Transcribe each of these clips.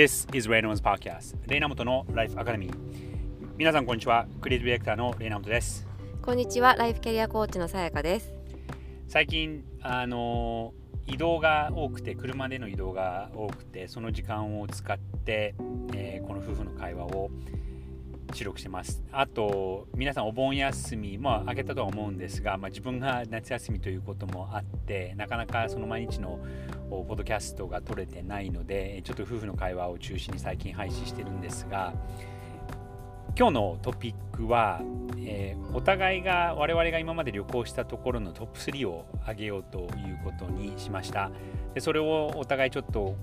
This is Reynolds Podcast レイナモトのライフアカデミー皆さんこんにちはクリエイティブディレクターのレイナモトです。こんにちはライフキャリアコーチのさやかです。最近あの移動が多くて車での移動が多くてその時間を使って、えー、この夫婦の会話を収録してます。あと皆さんお盆休みまあ明けたとは思うんですが、まあ、自分が夏休みということもあってなかなかその毎日のポッドキャストが撮れてないのでちょっと夫婦の会話を中心に最近配信してるんですが今日のトピックは、えー、お互いが我々が今まで旅行したところのトップ3を上げようということにしました。でそれをお互いちょっと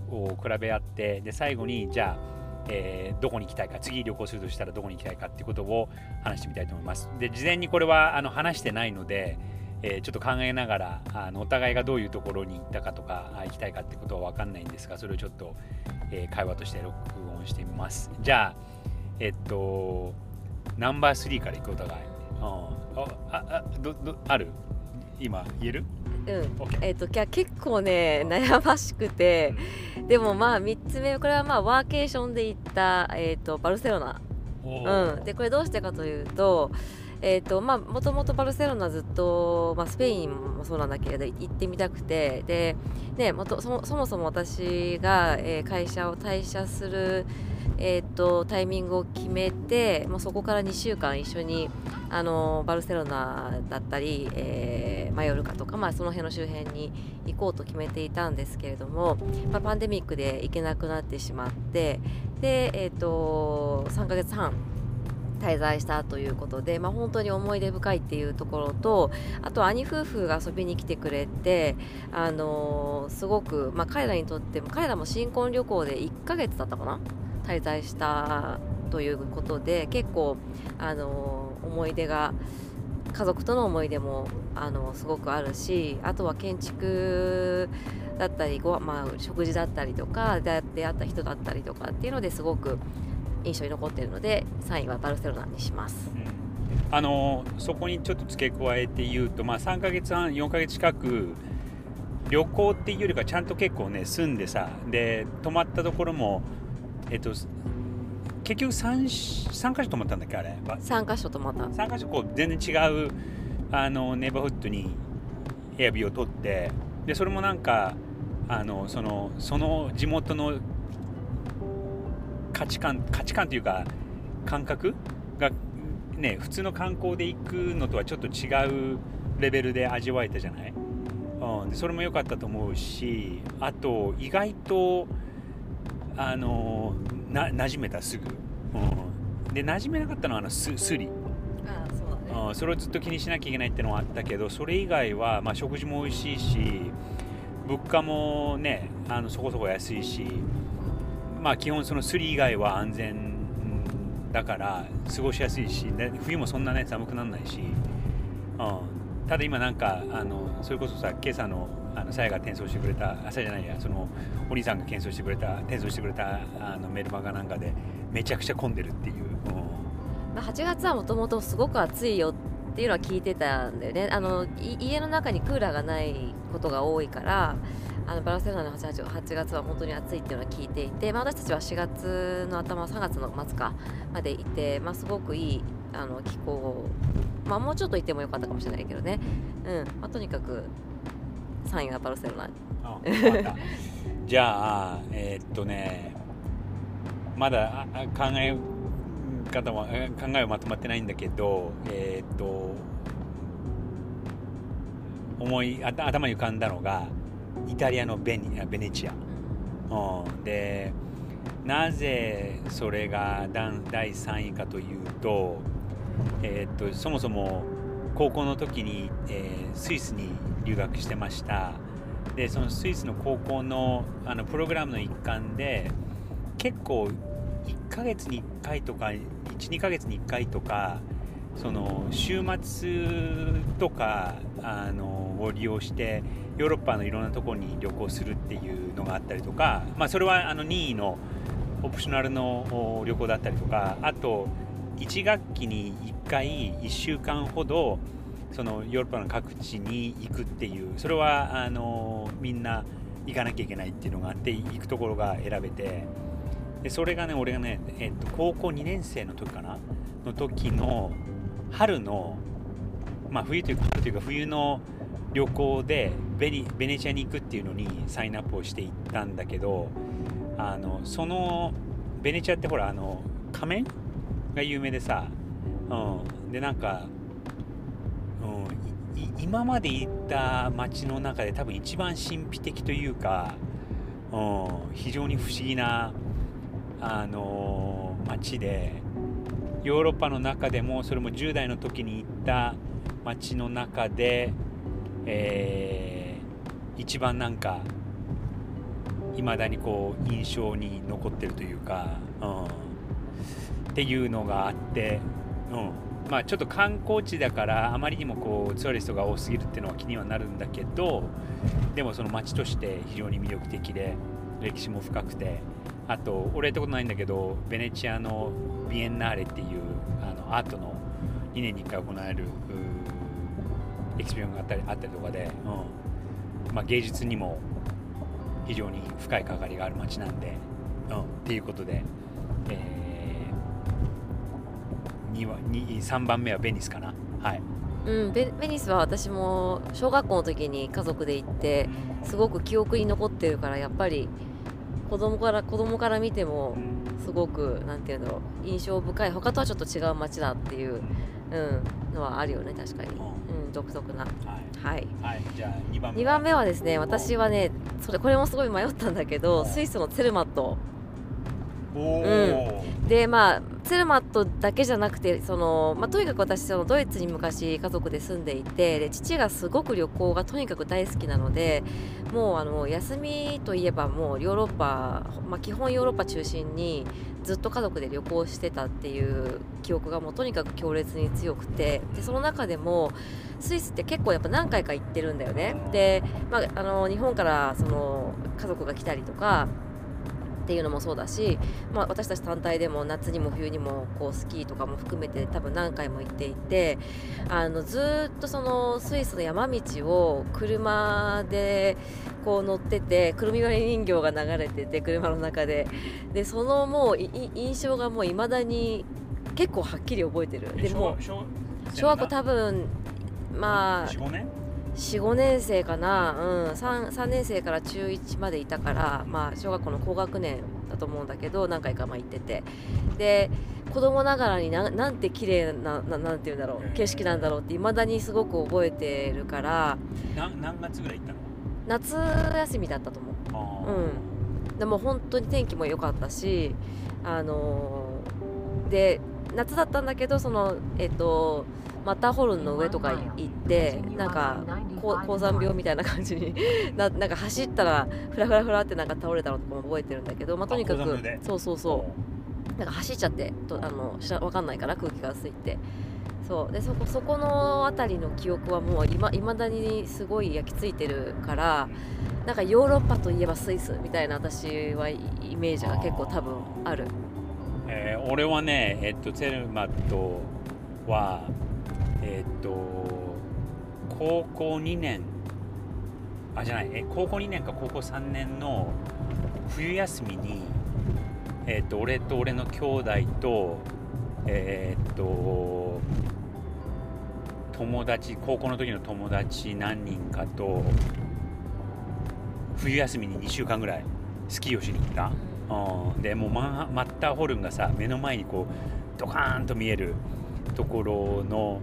比べ合ってで最後にじゃあえー、どこに行きたいか次旅行するとしたらどこに行きたいかっていうことを話してみたいと思います。で事前にこれはあの話してないので、えー、ちょっと考えながらあのお互いがどういうところに行ったかとか行きたいかってことは分かんないんですがそれをちょっと、えー、会話として録音してみます。じゃあえっとナンバー3から行くお互い、うん、ああどどある？今言える？うん、えっ、ー、と結構ね悩ましくて、でもまあ3つ目これはまあワーケーションで行った、えーと、バルセロナ、うん、でこれどうしてかというとえーとまあ、もともとバルセロナずっと、まあ、スペインもそうなんだけれど行ってみたくて。で、ね、もとそもそもそも私が、えー、会社を退社する、えーと、タイミングを決めてもうそこから2週間一緒にあのバルセロナだったり、えー、マヨルカとか、まあ、その辺の周辺に行こうと決めていたんですけれども、まあ、パンデミックで行けなくなってしまってで、えーと3ヶ月半滞在したということで、まあ、本当に思い出深いっていうところとあと兄夫婦が遊びに来てくれて、あのー、すごく、まあ、彼らにとっても彼らも新婚旅行で1ヶ月だったかな滞在したということで結構、あの、思い出が家族との思い出もあのすごくあるしあとは建築だったりご、まあ、食事だったりとか出会った人だったりとかっていうのですごく印象に残っているので3位はバルセロナにします。うん、あのそこにちょっと付け加えて言うと、まあ、3か月半4か月近く旅行っていうよりかちゃんと結構ね住んでさで泊まったところもえっと結局 3, 3箇所泊まったんだっけあれ？3箇所泊まった。3箇所こう全然違うあのネイバーフッドにエアビーを取ってでそれもなんかあのそのその地元の価値観価値観というか感覚がね普通の観光で行くのとはちょっと違うレベルで味わえたじゃない、うん、でそれも良かったと思うしあと意外とあのな馴染めたすぐ、うん、で馴染めなかったのはあのススリあそうだね、うん、それをずっと気にしなきゃいけないってのはあったけどそれ以外は、まあ、食事も美味しいし物価もねあのそこそこ安いしまあ基本そのスリ以外は安全だから過ごしやすいし冬もそんなね寒くならないし、うん、ただ今なんかあのそれこそさ今朝のあのさやが転送してくれた朝じゃないやそのお兄さんが転送してくれた転送してくれたあのメルマガなんかでめちゃくちゃ混んでるっていう、まあ、8月はもともとすごく暑いよっていうのは聞いてたんだよね。あの家の中にクーラーがないことが多いからあのバルセロナの 8, 8月は本当に暑いっていうのは聞いていて、まあ、私たちは4月の頭3月の末かまでいて、まあ、すごくいいあの気候、まあ、もうちょっといてもよかったかもしれないけどね、うん。まあ、とにかく3位はバルセロナじゃあえー、っとねまだ考え方は考えはまとまってないんだけどえー、っと思い頭に浮かんだのがイタリアのベニベネチア、うん、でなぜそれが第3位かというと,、えー、っとそもそも高校の時に、えー、スイスに留学してました。でそのスイスの高校のあのプログラムの一環で結構1ヶ月に1回とか12ヶ月に1回とかその週末とかあのを利用してヨーロッパのいろんなところに旅行するっていうのがあったりとか、まあ、それはあの任意のオプショナルの旅行だったりとかあと1学期に1回1週間ほどそのヨーロッパの各地に行くっていうそれはあのみんな行かなきゃいけないっていうのがあって行くところが選べてでそれがね俺がね、えっと高校2年生の時かなの時の春のまあ冬というか春というか冬の旅行でベニベネチアに行くっていうのにサインアップをして行ったんだけどあのそのベネチアってほらあの仮面が有名でさ、うん、でなんか、うん、今まで行った街の中で多分一番神秘的というか、うん、非常に不思議な、あの街でヨーロッパの中でもそれも10代の時に行った街の中で、えー一番なんかいまだにこう印象に残ってるというか、うん、っていうのがあって、うん、まあちょっと観光地だからあまりにもこうツアリストが多すぎるっていうのは気にはなるんだけどでもその街として非常に魅力的で歴史も深くてあと俺やったことないんだけどベネチアのビエンナーレっていうあのアートの2年に1回行われるエキシビションがあったりあったりとかで、うん。まあ、芸術にも非常に深い関わりがある街なんで、うん、っていうことで、えー、2, は2 3番目はベニスかな。はい。うん、ベベニスは私も小学校の時に家族で行ってすごく記憶に残ってるからやっぱり子供から子供から見てもすごくなんていうんだろう印象深い。他とはちょっと違う街だっていう、うん、のはあるよね確かに、うん、独特な。はい、はい。はい、じゃあ2番目2番目はですね私はねそれこれもすごい迷ったんだけどスイスのツェルマットおお、でまあツェルマットだけじゃなくてその、まあ、とにかく私そのドイツに昔家族で住んでいてで父がすごく旅行がとにかく大好きなのでもうあの休みといえばもうヨーロッパ、まあ、基本ヨーロッパ中心にずっと家族で旅行してたっていう記憶がもうとにかく強烈に強くてでその中でもスイスって結構やっぱ何回か行ってるんだよね。で、まあ、あの日本からその家族が来たりとかっていうのもそうだし、まあ、私たち単体でも夏にも冬にもこうスキーとかも含めて多分何回も行っていてあのずっとそのスイスの山道を車でこう乗っててくるみ割り人形が流れてて車の中で。でそのもう印象がもういまだに結構はっきり覚えてる。でも小学校多分まあ45年？45年生かな、うん、3, 3年生から中1までいたから、まあ、小学校の高学年だと思うんだけど何回かまあ行ってて。で子供ながらにななんて綺麗なななんていうんだろう。景色なんだろうっていまだにすごく覚えてるから。な何月ぐらい行ったの？夏休みだったと思う。あうん、でも本当に天気も良かったし、あのーで夏だったんだけどその、えっとマッターホルンの上とか行ってなんか高山病みたいな感じに ななんか走ったらフラフラフラってなんか倒れたのとかも覚えてるんだけど、まあ、とにかくそうそうそう。なんか走っちゃってとあの知らわかんないから空気が薄いって。そう。でそこそこの辺りの記憶はもういま未だにすごい焼き付いてるからなんかヨーロッパといえばスイスみたいな私はイメージが結構多分ある。えー俺はね、えっと、ツェルマットは、えっと、高校2年、あ、じゃない、え高校2年か高校3年の冬休みに、えっと、俺と俺の兄弟と、えっと、友達、高校の時の友達何人かと、冬休みに2週間ぐらいスキーをしに行った。うん、でもうマンマッターホルンがさ目の前にこうドカーンと見えるところの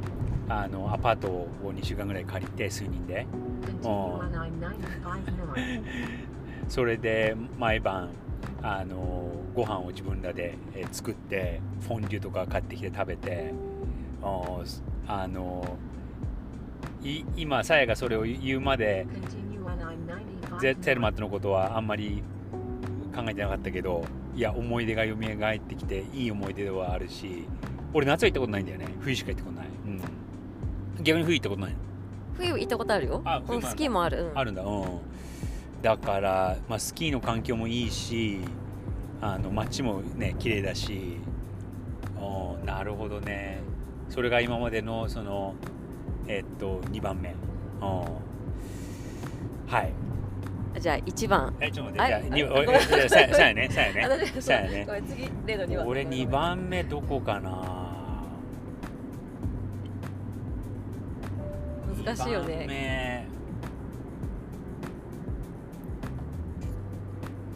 あのアパートを2週間ぐらい借りて数人で Continue on I-95 north. それで毎晩あのご飯を自分らでえー作ってフォンデュとか買ってきて食べてうんあのい今さやがそれを言うまで Continue on I-95 ゼテルマッ.トのことはあんまり考えてなかったけどいや思い出が蘇ってきていい思い出ではあるし俺夏は行ったことないんだよね冬しか行ったことない、うん、逆に冬行ったことないの？冬行ったことあるよ。あ冬もあるんスキーもある、うん。あるんだ。うん。だから、まあ、スキーの環境もいいしあの街もね綺麗だし。うんなるほどね。それが今までのそのえっと2番目。うんはい。じゃあ1番。えちょっとあ待って。じゃあにおあごめんじゃあささやねさやね。私さやね。ごめん次例の2番。俺2番目どこかな？難しいよ2番ね。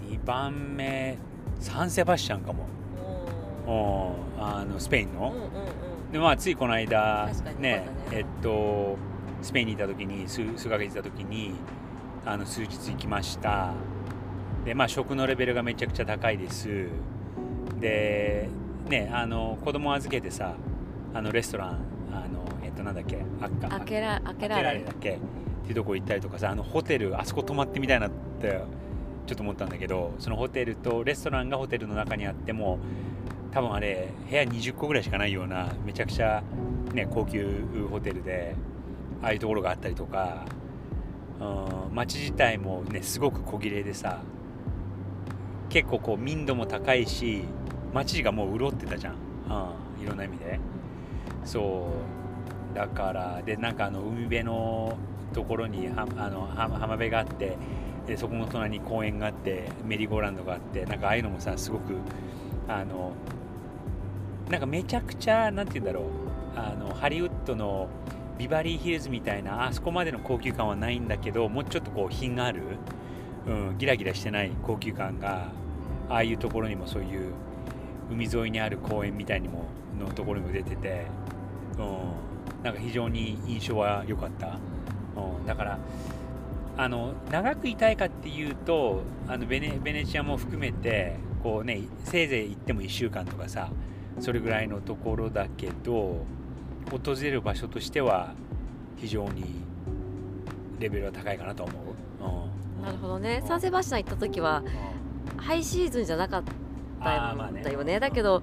目2番目サンセバスチャンかも。おうん。あのスペインの、ーうんうんうん。でまあついこの間ね。ねえっとスペインにいた時に数数ヶ月いた時にあの数日行きました。でまあ食のレベルがめちゃくちゃ高いです。でねあの子供預けてさあのレストランあのえっとなんだっけ？あっ開けら開けら開けられれだっけ。っていうとこ行ったりとかさあのホテルあそこ泊まってみたいなってちょっと思ったんだけどそのホテルとレストランがホテルの中にあっても多分あれ部屋20個ぐらいしかないようなめちゃくちゃ、ね、高級ホテルでああいうところがあったりとか、うん、街自体もねすごく小綺麗でさ結構こう民度も高いし街がもう潤ってたじゃん、うん、いろんな意味でそう。だからでなんかあの海辺のところにはあの浜辺があってでそこの隣に公園があってメリーゴーランドがあってなんかああいうのもさすごくあのなんかめちゃくちゃなんて言うんだろうあのハリウッドのビバリーヒルズみたいなあそこまでの高級感はないんだけどもうちょっとこう品がある、うん、ギラギラしてない高級感がああいうところにもそういう海沿いにある公園みたいにものところにも出てて、うん、なんか非常に印象は良かった、うん、だからあの長くいたいかっていうとあのベネベネチアも含めてこう、ね、せいぜい行っても1週間とかさそれぐらいのところだけど訪れる場所としては非常にレベルは高いかなと思う。うん。なるほどね。サンセバスチャン行った時はハイシーズンじゃなかったあーまあねね。だけど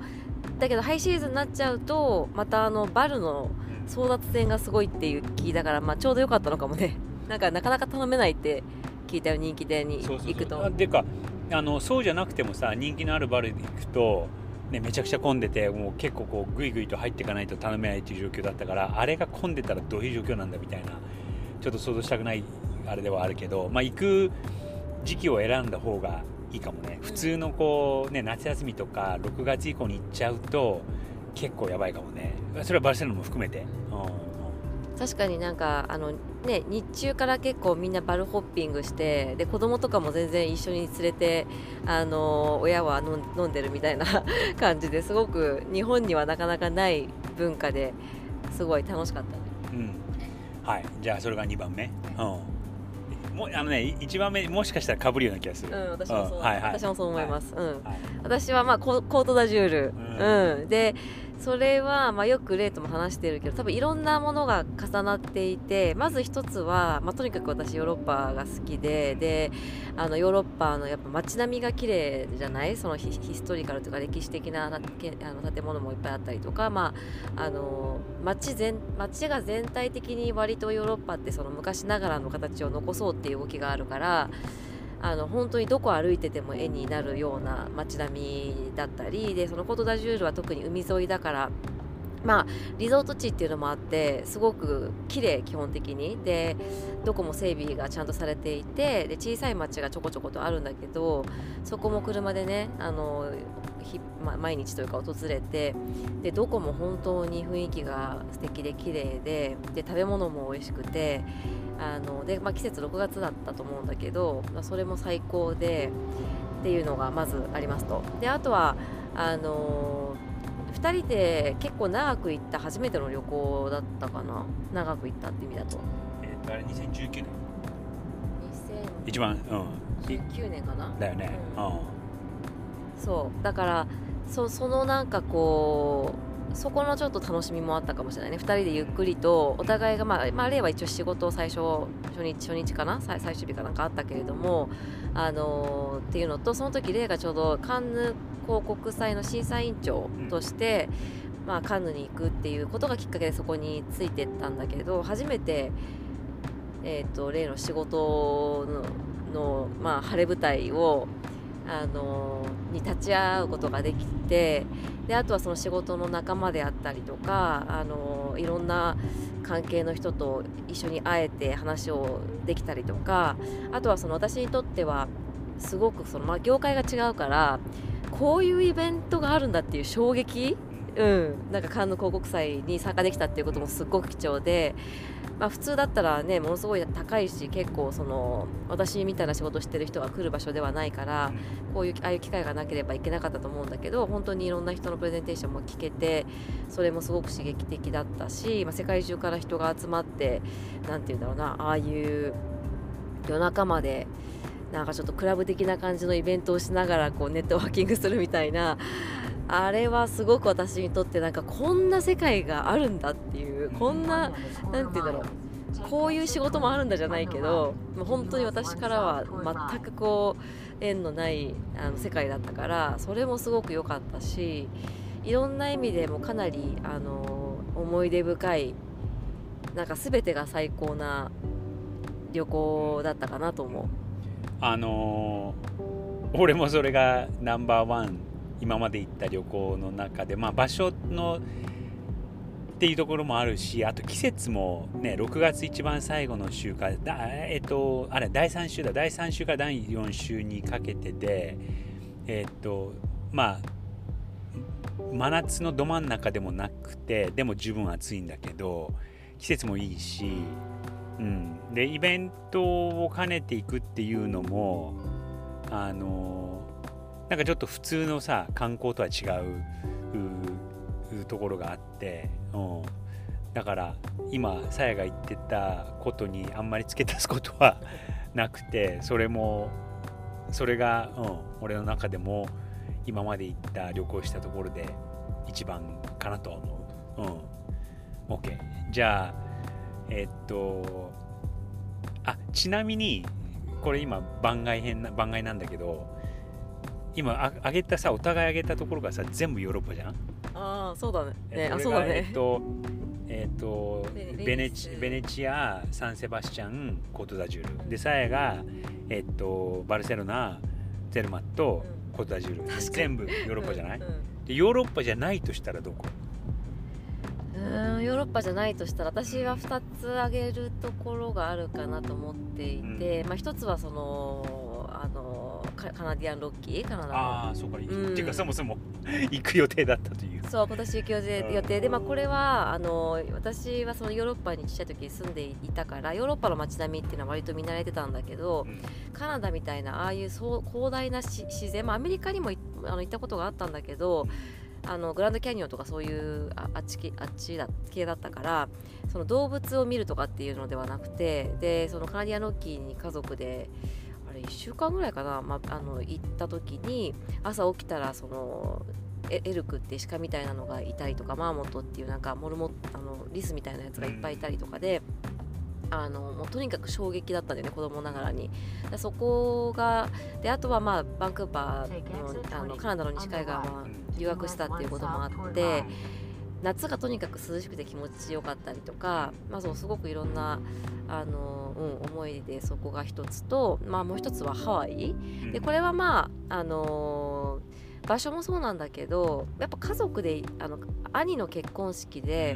だけどハイシーズンになっちゃうとまたあのバルのうん。争奪戦がすごいっていう聞いたから、まあ、ちょうどよかったのかもね。なんかなかなか頼めないって聞いたよ人気店に行くと。あてかあのそうじゃなくてもさ人気のあるバルに行くと、ね、めちゃくちゃ混んでてもう結構こうグイグイと入っていかないと頼めないっていう状況だったからあれが混んでたらどういう状況なんだみたいなちょっと想像したくないあれではあるけど、まあ、行く時期を選んだ方がいいかもね普通のこう、ね、夏休みとか6月以降に行っちゃうと結構やばいかもねそれはバルセロナも含めて、うん、確かになんかあの、ね、日中から結構みんなバルホッピングしてで子供とかも全然一緒に連れてあの親は飲んでるみたいな 感じですごく日本にはなかなかない文化ですごい楽しかったね。うん、はい、じゃあそれが2番目。うん。もうあのね、1番目もしかしたら被るような気がする。うん、私もそう、はいはい私もそう思います。うん、はい。私はまあココートダジュール、ううんでそれはまあよくレイとも話してるけど多分いろんなものが重なっていてまず一つは、まあ、とにかく私ヨーロッパが好きでであのヨーロッパのやっぱ街並みが綺麗じゃない？そのヒヒストリカルとか歴史的なあの建物もいっぱいあったりとか、まあ、あの街全街が全体的に割とヨーロッパってその昔ながらの形を残そうっていう動きがあるからあの本当にどこ歩いてても絵になるような街並みだったりでそのコトダジュールは特に海沿いだからまあリゾート地っていうのもあってすごく綺麗基本的に。でどこも整備がちゃんとされていてで小さい町がちょこちょことあるんだけどそこも車でねあのひ、ま、毎日というか訪れてでどこも本当に雰囲気が素敵で綺麗でで食べ物も美味しくてあので、まあ、季節6月だったと思うんだけど、まあ、それも最高でっていうのがまずありますとであとはあの2人で結構長く行った初めての旅行だったかな？長く行ったって意味だとえっと、あれ2019年。2019一番、うん。い年かな？だよね。ううんん。そうだからそそのなんかこうそこのちょっと楽しみもあったかもしれないね。2人でゆっくりとお互いがまあ、まあ、例は一応仕事を最初初日初日かな？最最終日かなんかあったけれどもあのーっていうのとその時レイがちょうどカンヌ広告祭の審査委員長として、まあ、カンヌに行くっていうことがきっかけでそこについてったんだけど初めて、えー、とレイの仕事のの、まあ、晴れ舞台をあのに立ち会うことができてであとはその仕事の仲間であったりとかあのいろんな関係の人と一緒に会えて話をできたりとかあとはその私にとってはすごくその、まあ、業界が違うからこういうイベントがあるんだっていう衝撃うん、なんかカンヌ広告祭に参加できたっていうこともすっごく貴重で、まあ、普通だったらねものすごい高いし結構その私みたいな仕事してる人が来る場所ではないからこういうああいう機会がなければいけなかったと思うんだけど本当にいろんな人のプレゼンテーションも聞けてそれもすごく刺激的だったし、まあ、世界中から人が集まってなんて言うんだろうなああいう夜中までなんかちょっとクラブ的な感じのイベントをしながらこうネットワーキングするみたいなあれはすごく私にとってなんかこんな世界があるんだっていうこんななんて言うんだろう。こういう仕事もあるんだじゃないけど本当に私からは全くこう縁のないあの世界だったからそれもすごく良かったしいろんな意味でもかなりあの思い出深いなんか全てが最高な旅行だったかなと思う。あのー俺もそれがナンバーワン今まで行った旅行の中で、まあ、場所のっていうところもあるしあと季節もね6月一番最後の週かだえっとあれ第3週だ。第3週から第4週にかけてでえっとまあ真夏のど真ん中でもなくてでも十分暑いんだけど季節もいいし、うん、でイベントを兼ねていくっていうのもあのなんかちょっと普通のさ観光とは違うところがあって、うん、だから今さやが言ってたことにあんまり付け足すことは なくてそれもそれが、うん、俺の中でも今まで行った旅行したところで一番かなとは思う。うん、OK じゃあえっとあちなみにこれ今番外編な番外なんだけど今あ上げたさお互い上げたところがさ全部ヨーロッパじゃん？ああそうだね。ねえあそうだね。えっとえっとベネチベネチアサンセバスチャンコートダジュール。でさやがえっとバルセロナゼルマットうん。コートダジュール。全部ヨーロッパじゃない、うんうん。でヨーロッパじゃないとしたらどこ？うーんヨーロッパじゃないとしたら私は2つ挙げるところがあるかなと思っていて、まあ、1つはそのあのカカナディアンロッキーカナダの。ああそうか、ん。っていうかそもそも行く予定だったという。そう今年行く予定予定で、まあ、これはあの私はそのヨーロッパにちっちゃい時に住んでいたからヨーロッパの街並みっていうのは割と見慣れてたんだけどうん。カナダみたいなああいうそう広大なし自然、まあ、アメリカにもいあの行ったことがあったんだけどあのグランドキャニオンとかそういうああっち系あっちだ系だったからその動物を見るとかっていうのではなくてでそのカナディアンロッキーに家族であれ1週間ぐらいかな、まあ、あの行った時に朝起きたらそのエエルクって鹿みたいなのがいたりとかマーモットっていうなんかモルモあのリスみたいなやつがいっぱいいたりとかで。あのもうとにかく衝撃だったんだよね子供ながらに。でそこがであとはまあバンクーバーのあのカナダの西海岸は留学したっていうこともあって夏がとにかく涼しくて気持ちよかったりとか、まあ、そうすごくいろんなあの、うん、思い出そこが一つと、まあ、もう一つはハワイ。でこれはまああのー場所もそうなんだけどやっぱ家族であの兄の結婚式で、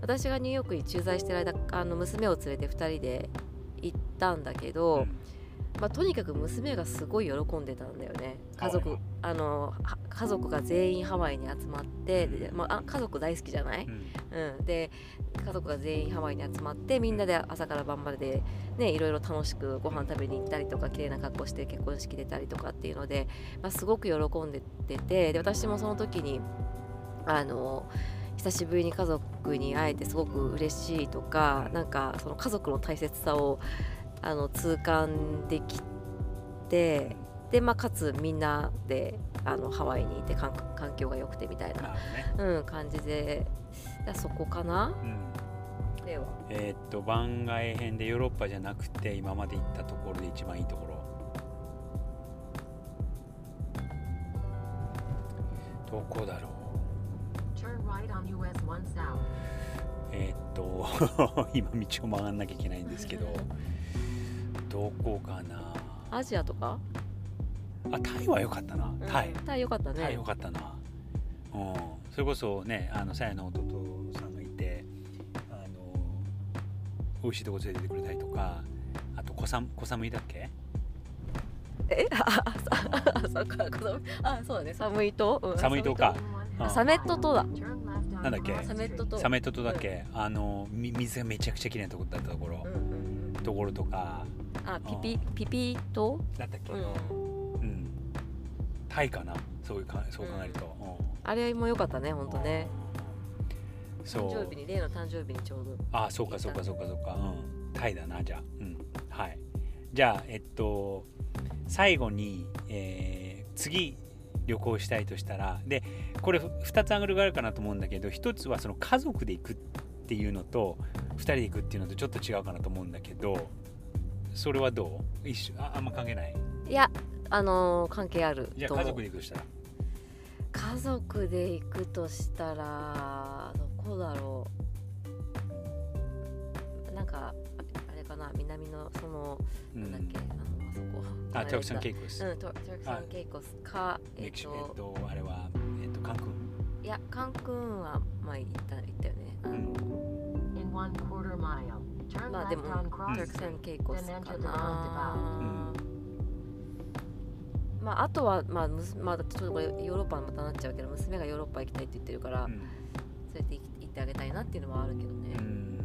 私がニューヨークに駐在してる間あの娘を連れて2人で行ったんだけど、まあ、とにかく娘がすごい喜んでたんだよね。家族あのは家族が全員ハワイに集まってで、まあ、あ家族大好きじゃない、うん。うん、で家族が全員ハワイに集まってみんなで朝から晩までねいろいろ楽しくご飯食べに行ったりとか綺麗な格好して結婚式出たりとかっていうので、まあ、すごく喜んでててで私もその時にあの久しぶりに家族に会えてすごく嬉しいとかなんかその家族の大切さをあの痛感できてで、まあ、かつみんなであのハワイにいて環環境が良くてみたいな。うん、感じで。だそこかな。うん。では。えーっと番外編でヨーロッパじゃなくて今まで行ったところで一番いいところ。どこだろう。Turn right on US 1 South. えーっと 今道を曲がんなきゃいけないんですけど。どこかな。アジアとか？あタイは良かったな。タイ、うん。タイ。よかったね。タイ良かったな。うん。それこそねあのさやの弟さんがいてあの美味しいとこ連れてくれたりとかあと小さ小寒いだっけ？え？あああそうかあそうだね。寒いと、うん寒いとか。サメットとだ。なんだっけ？サメットと。サメットとだっけ、あのみ水がめちゃくちゃ綺麗なとこだったところ、うんうんうん。ところとか。あピピピピと？だったっけ、ううんんタイかな。そういうかそう考えると、うん。あれも良かったね本当ね。誕生日に例の誕生日にちょうど。あそうかそうかそうかそうか。うん。タイだなじゃあ。うん。はい。じゃあえっと最後に、えー次旅行したいとしたらでこれ2つアングルがあるかなと思うんだけど1つはその家族で行くっていうのと2人で行くっていうのとちょっと違うかなと思うんだけどそれはどう？一緒ああんま関係ない？いやあのー関係あるじゃあ家と思う族で行くとしたら。家族で行くとしたらどこだろう。なんかああれかな南のそのうなんだっけ、あのあそこ。あトークサンケイイコス、うんトトークサンケイコスか。えっととあれはえっとカンクン。いやカンクンはまあ行った行ったよね。あの、うん。In one quarter mile, turn まあでもトークサン Street. ケイコスかな。roundabout. まああとはまあまあちょっとこれヨーロッパまたなっちゃうけど娘がヨーロッパ行きたいって言ってるから、うん。連れて行ってあげたいなっていうのはあるけどね、うん。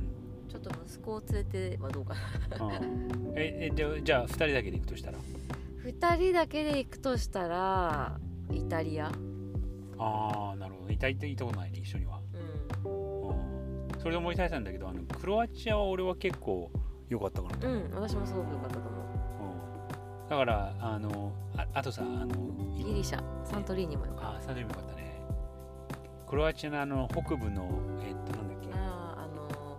ちょっと息子を連れてはどうかな。うんええじゃあじゃあ2人だけで行くとしたら？2人だけで行くとしたらイタリア。ああなるほど。イタリア行ったことないね一緒には、うん。うん、それで思い出したんだけどあのクロアチアは俺は結構良かったかな。とう思う、ん私もすごく良かったと思う。んだからあのああとさあのうギリシャサントリーニもよかっあサントリーもよかったね。クロアチアのあの北部のえっとなんだっけ？たあーあの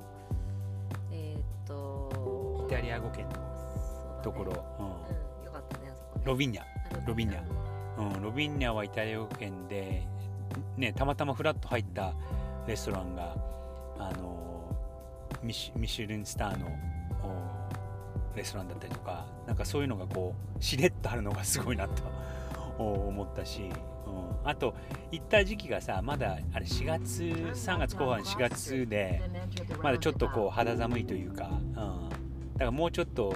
えーっとイタリア語圏のそうだね。ところ、うん。よかったねあそこね。うん、ロビンニャ。あロビンニャ。うん、ロビンニャはイタリア語圏で、ね、たまたまフラッと入ったレストランが、あのミシミシュリンスターのおレストランだったりとかなんかそういうのがこうしれっとあるのがすごいなとお 思ったし、うん、あと行った時期がさまだあれ4月3月後半4月でまだちょっとこう.肌寒いというか、うん、だからもうちょっと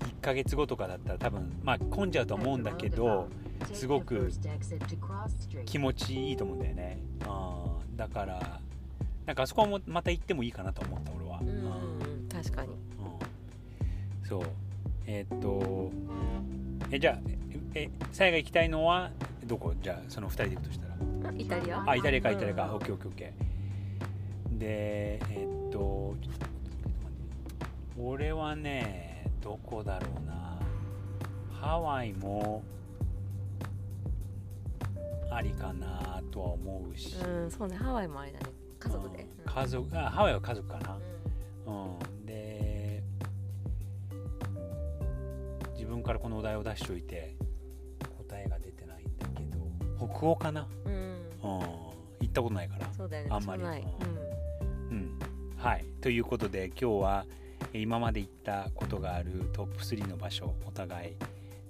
1ヶ月後とかだったら多分まあ混んじゃうと思うんだけどすごく.気持ちいいと思うんだよね、うん、だからなんかあそこはもまた行ってもいいかなと思った俺は、うん確かにうんそうえーっとえじゃあええさやが行きたいのはどこ？じゃあその2人で行くとしたら。あイタリア？あイタリアかイタリアか、うんオッケーオッケーオッケー。でえーっとちょっと待って俺はねどこだろうな。ハワイもありかなとは思うし、うんそうね。ハワイもあれだね。家族で、うん。家族あハワイは家族かな、うん、で分からこのお題を出しておいて答えが出てないんだけど北欧かな、うん、うん。うん、行ったことないから。そうだよね。あんまり。うん。うん。はい。ということで今日はえー今まで行ったことがあるトップ3の場所お互い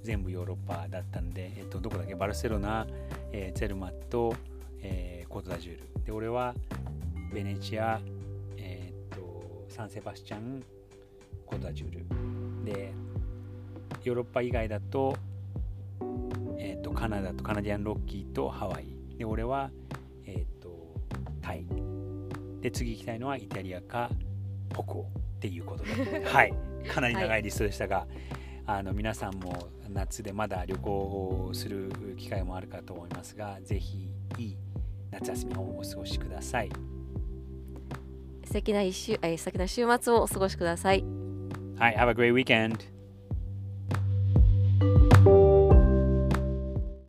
全部ヨーロッパだったんで、えっと、どこだっけ？バルセロナ、えーツェルマット、えーコートダジュール。で俺はベネチア、えーっとサンセバスチャンコートダジュール。でヨーロッパ以外だと,、えーっとカナダとカナディアンロッキーとハワイ。で俺は、えーっとタイ。で次行きたいのはイタリアか北欧っていうことで。はい。かなり長いリストでしたが、あの皆さんも夏でまだ旅行をする機会もあるかと思いますがぜひいい夏休みをお過ごしください。素敵な一週、えー素敵な週末をお過ごしください。はい。Have a great weekend